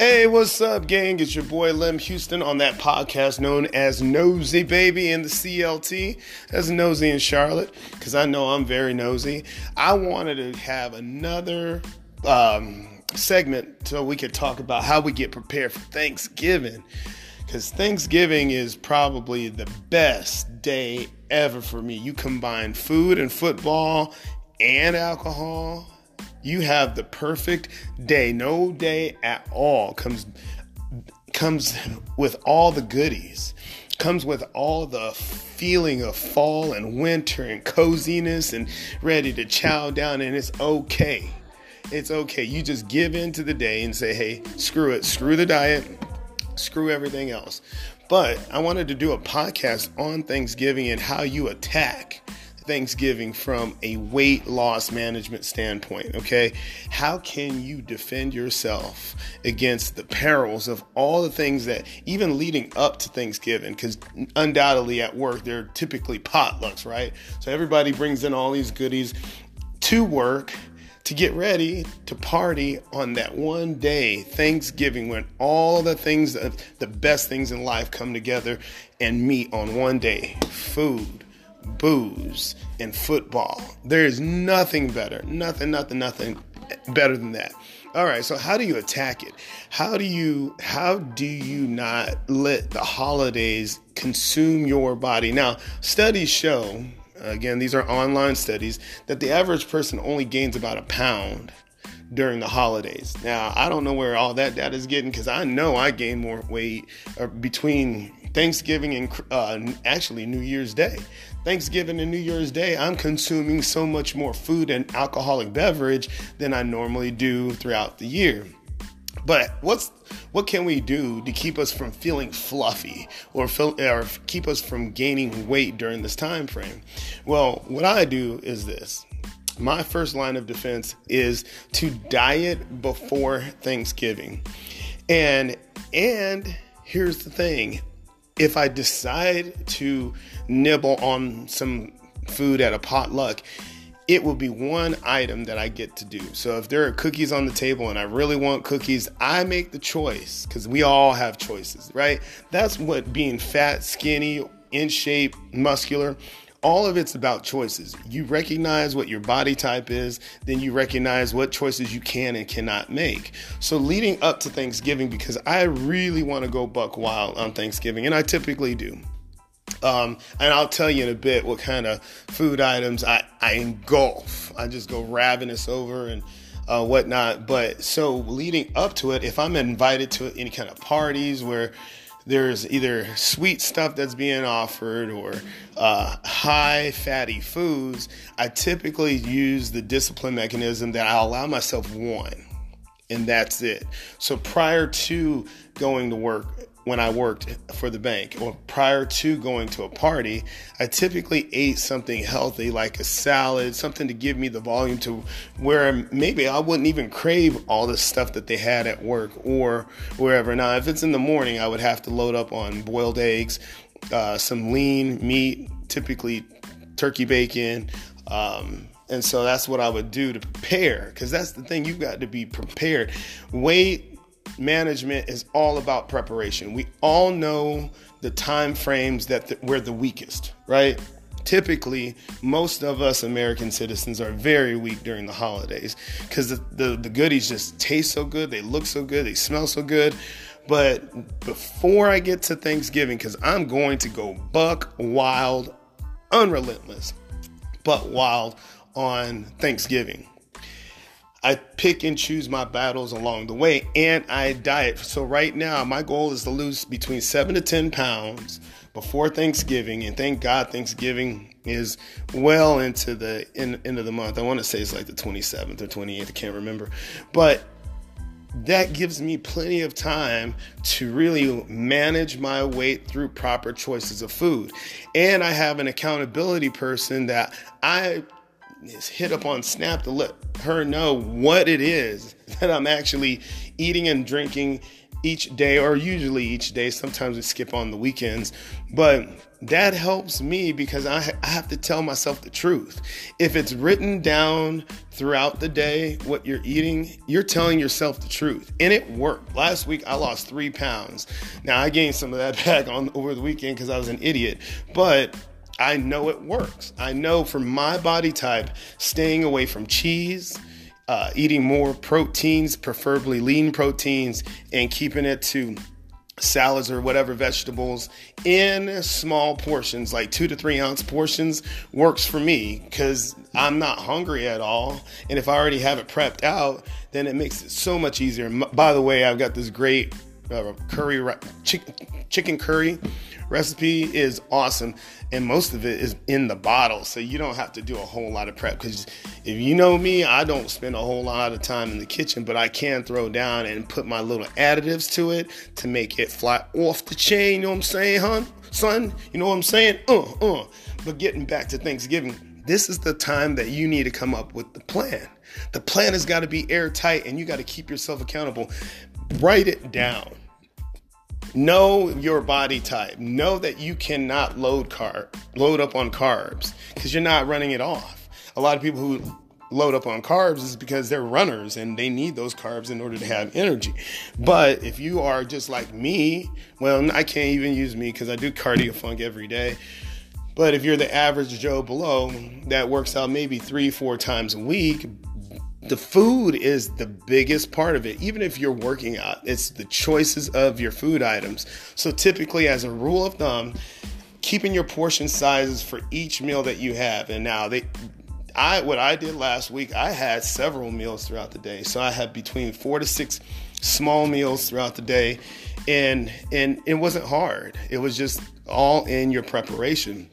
Hey, what's up, gang? It's your boy Lem Houston on that podcast known as Nosy Baby in the CLT. That's Nosy in Charlotte, because I know I'm very nosy. I wanted to have another um, segment so we could talk about how we get prepared for Thanksgiving. Because Thanksgiving is probably the best day ever for me. You combine food and football and alcohol you have the perfect day. No day at all comes comes with all the goodies. Comes with all the feeling of fall and winter and coziness and ready to chow down and it's okay. It's okay. You just give in to the day and say, "Hey, screw it. Screw the diet. Screw everything else." But I wanted to do a podcast on Thanksgiving and how you attack Thanksgiving from a weight loss management standpoint, okay? How can you defend yourself against the perils of all the things that, even leading up to Thanksgiving, because undoubtedly at work, they're typically potlucks, right? So everybody brings in all these goodies to work to get ready to party on that one day, Thanksgiving, when all the things, the best things in life come together and meet on one day food booze, and football. There is nothing better, nothing, nothing, nothing better than that. All right, so how do you attack it? How do you how do you not let the holidays consume your body? Now, studies show, again, these are online studies, that the average person only gains about a pound during the holidays. Now, I don't know where all that data is getting because I know I gain more weight uh, between Thanksgiving and uh, actually New Year's Day. Thanksgiving and New Year's Day, I'm consuming so much more food and alcoholic beverage than I normally do throughout the year. But what's what can we do to keep us from feeling fluffy or, feel, or keep us from gaining weight during this time frame? Well, what I do is this. My first line of defense is to diet before Thanksgiving. And and here's the thing if I decide to nibble on some food at a potluck, it will be one item that I get to do. So if there are cookies on the table and I really want cookies, I make the choice because we all have choices, right? That's what being fat, skinny, in shape, muscular all of it's about choices. You recognize what your body type is, then you recognize what choices you can and cannot make. So, leading up to Thanksgiving, because I really want to go buck wild on Thanksgiving, and I typically do. Um, and I'll tell you in a bit what kind of food items I, I engulf. I just go ravenous over and uh, whatnot. But so leading up to it, if I'm invited to any kind of parties where there's either sweet stuff that's being offered or uh, high fatty foods, I typically use the discipline mechanism that I allow myself one, and that's it. So prior to going to work, when I worked for the bank or prior to going to a party, I typically ate something healthy like a salad, something to give me the volume to where maybe I wouldn't even crave all the stuff that they had at work or wherever. Now, if it's in the morning, I would have to load up on boiled eggs, uh, some lean meat, typically turkey bacon. Um, and so that's what I would do to prepare because that's the thing, you've got to be prepared. Weight management is all about preparation. We all know the time frames that the, we're the weakest, right? Typically, most of us American citizens are very weak during the holidays because the, the, the goodies just taste so good, they look so good, they smell so good. But before I get to Thanksgiving, because I'm going to go buck wild, unrelentless, but wild on Thanksgiving. I pick and choose my battles along the way and I diet. So right now, my goal is to lose between seven to 10 pounds before Thanksgiving. And thank God Thanksgiving is well into the end, end of the month. I want to say it's like the 27th or 28th. I can't remember. But that gives me plenty of time to really manage my weight through proper choices of food. And I have an accountability person that I hit up on Snap to let her know what it is that I'm actually eating and drinking each day, or usually each day. Sometimes we skip on the weekends, but that helps me because I, I have to tell myself the truth. If it's written down throughout the day what you're eating, you're telling yourself the truth. And it worked. Last week I lost three pounds. Now I gained some of that back on over the weekend because I was an idiot. But I know it works. I know for my body type, staying away from cheese, uh, eating more proteins, preferably lean proteins, and keeping it to salads or whatever vegetables in small portions, like two to three ounce portions, works for me because I'm not hungry at all. And if I already have it prepped out, then it makes it so much easier. By the way, I've got this great uh, curry, chicken curry recipe is awesome and most of it is in the bottle so you don't have to do a whole lot of prep because if you know me i don't spend a whole lot of time in the kitchen but i can throw down and put my little additives to it to make it fly off the chain you know what i'm saying hon son you know what i'm saying? Uh uh. But getting back to thanksgiving this is the time that you need to come up with the plan. The plan has got to be airtight and you got to keep yourself accountable. Write it down Know your body type. Know that you cannot load carb, load up on carbs because you're not running it off. A lot of people who load up on carbs is because they're runners and they need those carbs in order to have energy. But if you are just like me, well, I can't even use me because I do cardio funk every day. But if you're the average Joe below that works out maybe three, four times a week, the food is the biggest part of it. Even if you're working out, it's the choices of your food items. So typically, as a rule of thumb, keeping your portion sizes for each meal that you have. And now they I what I did last week, I had several meals throughout the day. So I had between 4 to 6 small meals throughout the day and and it wasn't hard. It was just all in your preparation.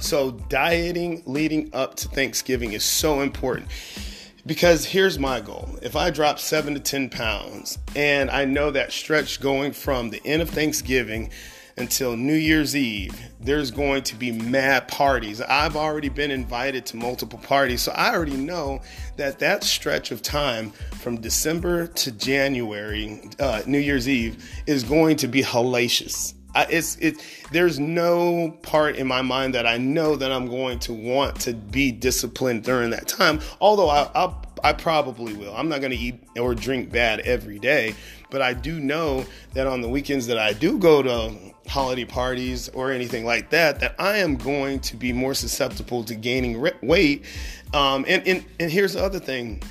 So dieting leading up to Thanksgiving is so important because here's my goal. If I drop seven to 10 pounds and I know that stretch going from the end of Thanksgiving until New Year's Eve, there's going to be mad parties. I've already been invited to multiple parties, so I already know that that stretch of time from December to January, uh, New Year's Eve, is going to be hellacious. I, it's it. There's no part in my mind that I know that I'm going to want to be disciplined during that time. Although I, I'll, I probably will. I'm not going to eat or drink bad every day, but I do know that on the weekends that I do go to holiday parties or anything like that, that I am going to be more susceptible to gaining weight. Um, and, and and here's the other thing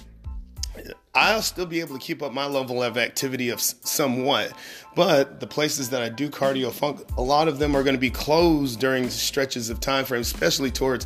I'll still be able to keep up my level of activity of somewhat, but the places that I do cardio funk, a lot of them are going to be closed during stretches of time frame, especially towards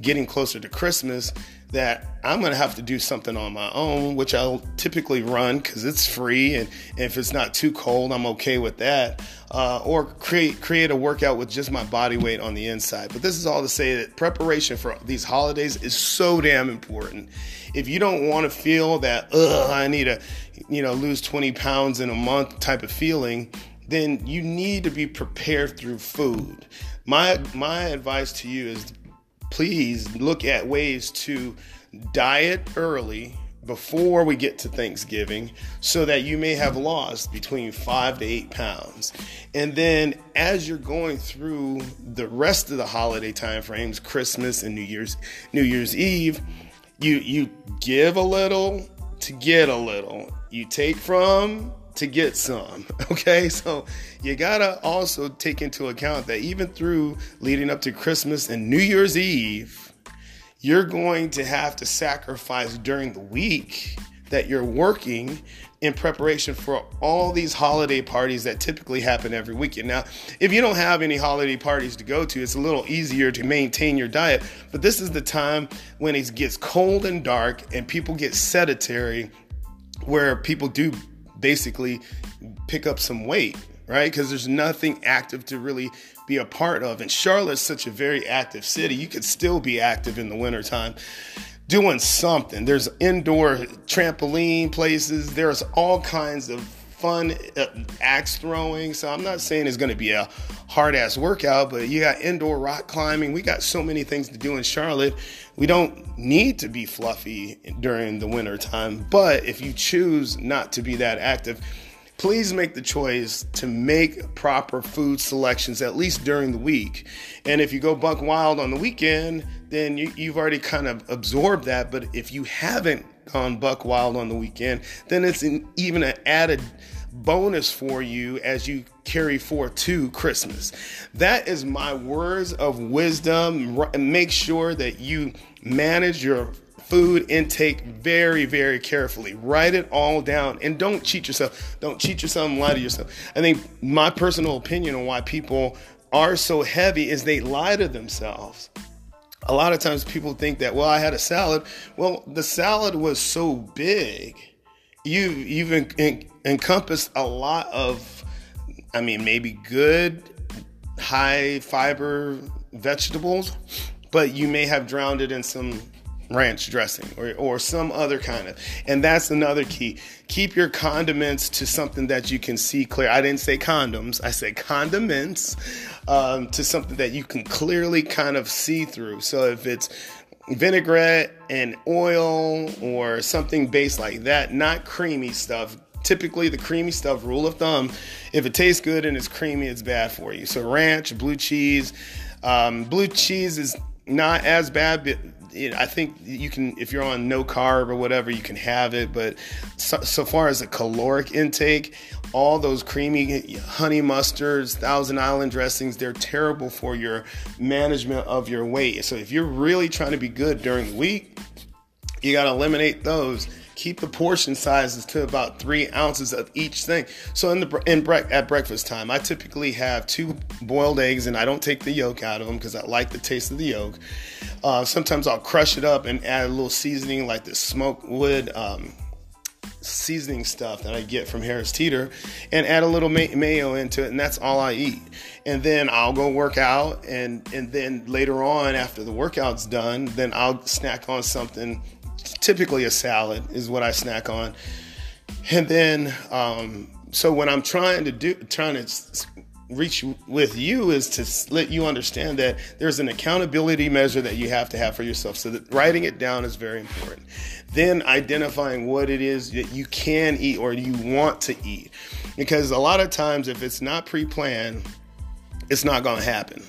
getting closer to Christmas that I'm going to have to do something on my own, which I'll typically run because it's free, and, if it's not too cold, I'm okay with that. Uh, or create create a workout with just my body weight on the inside. But this is all to say that preparation for these holidays is so damn important. If you don't want to feel that, ugh, I need to, you know, lose 20 pounds in a month type of feeling, then you need to be prepared through food. My my advice to you is please look at ways to diet early before we get to Thanksgiving so that you may have lost between five to eight pounds. And then as you're going through the rest of the holiday time frames, Christmas and New Year's New Year's Eve, you you give a little to get a little. You take from to get some. Okay, so you gotta also take into account that even through leading up to Christmas and New Year's Eve, you're going to have to sacrifice during the week that you're working in preparation for all these holiday parties that typically happen every weekend. Now, if you don't have any holiday parties to go to, it's a little easier to maintain your diet, but this is the time when it gets cold and dark and people get sedentary where people do basically pick up some weight, right? Because there's nothing active to really be a part of. And Charlotte's such a very active city. You could still be active in the wintertime doing something. There's indoor trampoline places, there's all kinds of fun uh, axe throwing. So I'm not saying it's going to be a hard ass workout, but you got indoor rock climbing. We got so many things to do in Charlotte. We don't need to be fluffy during the winter time, but if you choose not to be that active, please make the choice to make proper food selections at least during the week. And if you go buck wild on the weekend, then you, you've already kind of absorbed that. But if you haven't gone buck wild on the weekend, then it's an, even an added bonus for you as you carry forth to Christmas. That is my words of wisdom. Make sure that you manage your food intake very, very carefully. Write it all down and don't cheat yourself. Don't cheat yourself and lie to yourself. I think my personal opinion on why people are so heavy is they lie to themselves. A lot of times people think that, well, I had a salad. Well, the salad was so big. You, you've en- en- encompassed a lot of, I mean, maybe good, high fiber vegetables, but you may have drowned it in some ranch dressing or, or some other kind of. And that's another key. Keep your condiments to something that you can see clear. I didn't say condoms, I said condiments um, to something that you can clearly kind of see through. So if it's vinaigrette and oil or something based like that, not creamy stuff. Typically, the creamy stuff, rule of thumb, if it tastes good and it's creamy, it's bad for you. So, ranch, blue cheese. Um, blue cheese is not as bad, but I think you can, if you're on no carb or whatever, you can have it. But so, so, far as the caloric intake, all those creamy honey mustards, Thousand Island dressings, they're terrible for your management of your weight. So if you're really trying to be good during the week, you got to eliminate those keep the portion sizes to about three ounces of each thing. So in the in bre- at breakfast time, I typically have two boiled eggs, and I don't take the yolk out of them because I like the taste of the yolk. Uh, sometimes I'll crush it up and add a little seasoning like the smoked wood. Um, seasoning stuff that I get from Harris Teeter and add a little may- mayo into it and that's all I eat. And then I'll go work out and and then later on after the workout's done, then I'll snack on something typically a salad is what I snack on. And then, um, so when I'm trying to do, trying to reach with you is to let you understand that there's an accountability measure that you have to have for yourself. So that writing it down is very important. Then identifying what it is that you can eat or you want to eat. Because a lot of times, if it's not pre planned, it's not going to happen.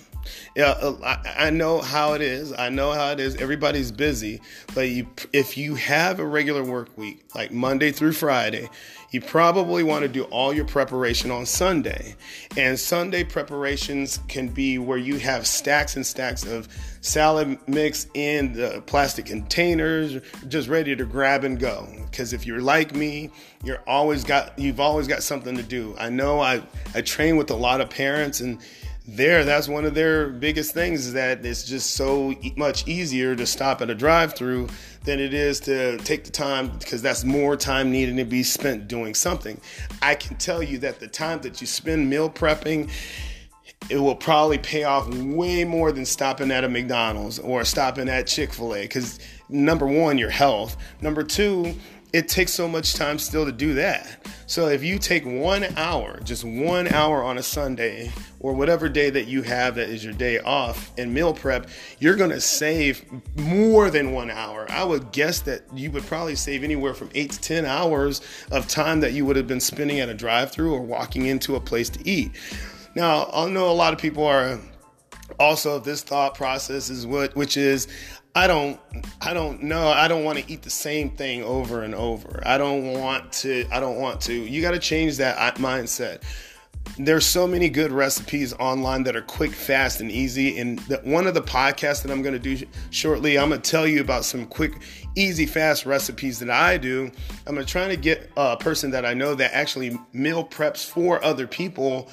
Yeah, uh, I, I know how it is. I know how it is. Everybody's busy, but you, if you have a regular work week, like Monday through Friday, you probably want to do all your preparation on Sunday. And Sunday preparations can be where you have stacks and stacks of salad mix in the plastic containers, just ready to grab and go. Because if you're like me, you're always got you've always got something to do. I know I I train with a lot of parents and there that's one of their biggest things is that it's just so much easier to stop at a drive-through than it is to take the time because that's more time needed to be spent doing something. I can tell you that the time that you spend meal prepping it will probably pay off way more than stopping at a mcdonald's or stopping at chick-fil-a because number one your health. Number two it takes so much time still to do that. So if you take one hour, just one hour on a Sunday or whatever day that you have that is your day off and meal prep, you're to save more than one hour. I would guess that you would probably save anywhere from eight to 10 hours of time that you would have been spending at a drive through or walking into a place to eat. Now, I know a lot of people are also this thought process is what which is I don't I don't know. I don't want to eat the same thing over and over. I don't want to I don't want to. You got to change that uh, mindset. There's so many good recipes online that are quick, fast, and easy. And the, one of the podcasts that I'm going to do shortly, I'm going to tell you about some quick, easy, fast recipes that I do. I'm going to try to get a person that I know that actually meal preps for other people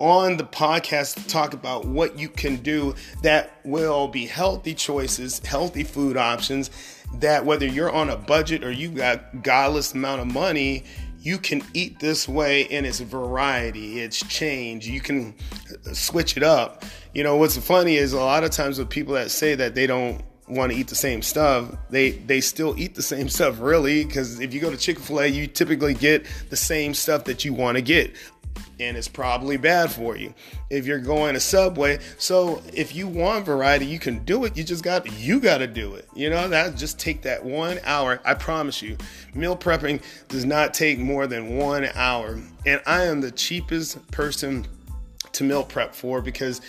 on the podcast to talk about what you can do that will be healthy choices, healthy food options that whether you're on a budget or you got godless amount of money, you can eat this way and it's variety, it's change. You can switch it up. You know, what's funny is a lot of times with people that say that they don't want to eat the same stuff, they they still eat the same stuff really because if you go to Chick-fil-A, you typically get the same stuff that you want to get and it's probably bad for you. If you're going to Subway, so if you want variety, you can do it. You just got you got to do it. You know that just take that one hour. I promise you, meal prepping does not take more than one hour, and I am the cheapest person to meal prep for because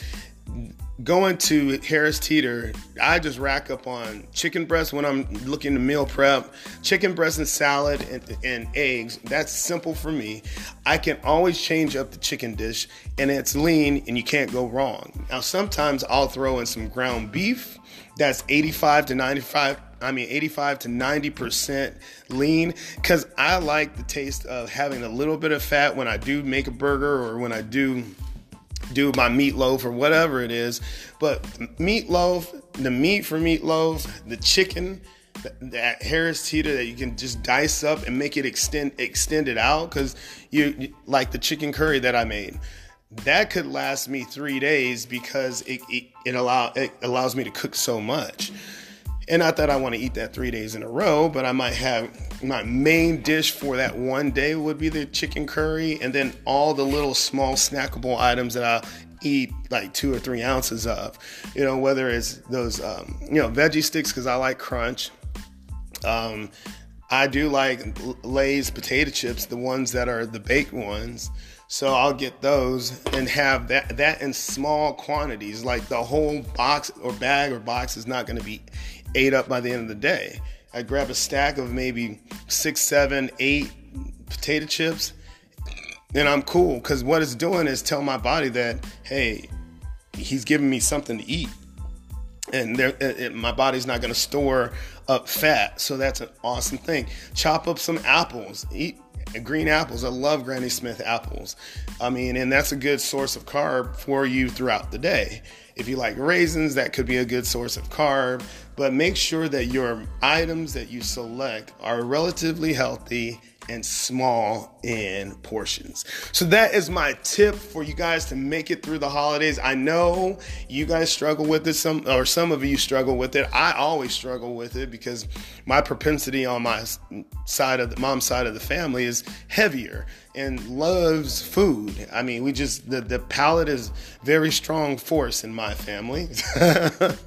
going to Harris Teeter, I just rack up on chicken breast when I'm looking to meal prep, chicken breast and salad and, and, eggs. That's simple for me. I can always change up the chicken dish and it's lean and you can't go wrong. Now, sometimes I'll throw in some ground beef. That's 85 to 95 I mean 85 to 90% lean cuz I like the taste of having a little bit of fat when I do make a burger or when I do do my meatloaf or whatever it is. But meatloaf, the meat for meatloaf, the chicken, that Harris Teeter that you can just dice up and make it extend extend it out because you like the chicken curry that I made. That could last me three days because it it, it allow it allows me to cook so much. And not that I want to eat that three days in a row, but I might have my main dish for that one day would be the chicken curry, and then all the little small snackable items that I'll eat like two or three ounces of. You know, whether it's those, um, you know, veggie sticks because I like crunch. Um, I do like Lay's potato chips, the ones that are the baked ones. So I'll get those and have that that in small quantities. Like the whole box or bag or box is not going to be ate up by the end of the day. I grab a stack of maybe six, seven, eight potato chips, and I'm cool because what it's doing is tell my body that hey, he's giving me something to eat, and there, it, my body's not going to store up fat. So that's an awesome thing. Chop up some apples, eat green apples. I love Granny Smith apples. I mean, and that's a good source of carb for you throughout the day. If you like raisins, that could be a good source of carb, but make sure that your items that you select are relatively healthy and small in portions. So that is my tip for you guys to make it through the holidays. I know you guys struggle with it some or some of you struggle with it. I always struggle with it because my propensity on my side of the mom's side of the family is heavier and loves food. I mean, we just the the palate is very strong force in my family.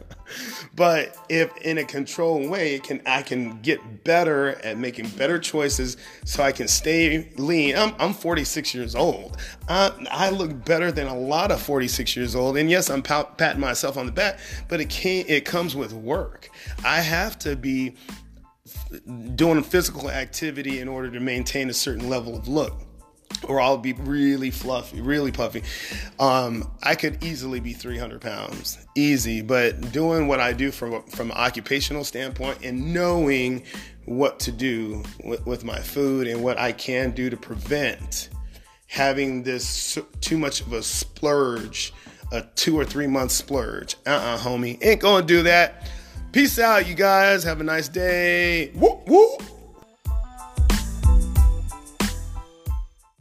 but if in a controlled way, can I can get better at making better choices so I can stay lean. I'm, I'm 46 years old. I, I look better than a lot of 46 years old. And yes, I'm patting myself on the back, but it can't. It comes with work. I have to be doing physical activity in order to maintain a certain level of look or I'll be really fluffy, really puffy. Um, I could easily be 300 pounds, easy. But doing what I do from from an occupational standpoint and knowing what to do with, with my food and what I can do to prevent having this too much of a splurge, a two or three month splurge. Uh-uh, homie, ain't gonna do that. Peace out, you guys. Have a nice day. Woo.